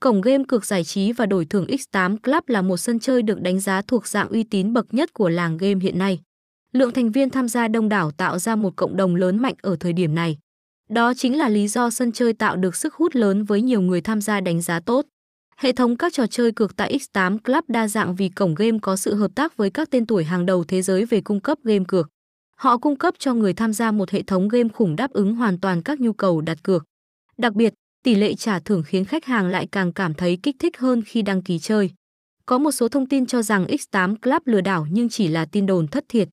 Cổng game cược giải trí và đổi thưởng X8 Club là một sân chơi được đánh giá thuộc dạng uy tín bậc nhất của làng game hiện nay. Lượng thành viên tham gia đông đảo tạo ra một cộng đồng lớn mạnh ở thời điểm này. Đó chính là lý do sân chơi tạo được sức hút lớn với nhiều người tham gia đánh giá tốt. Hệ thống các trò chơi cược tại X8 Club đa dạng vì cổng game có sự hợp tác với các tên tuổi hàng đầu thế giới về cung cấp game cược. Họ cung cấp cho người tham gia một hệ thống game khủng đáp ứng hoàn toàn các nhu cầu đặt cược. Đặc biệt, tỷ lệ trả thưởng khiến khách hàng lại càng cảm thấy kích thích hơn khi đăng ký chơi. Có một số thông tin cho rằng X8 Club lừa đảo nhưng chỉ là tin đồn thất thiệt.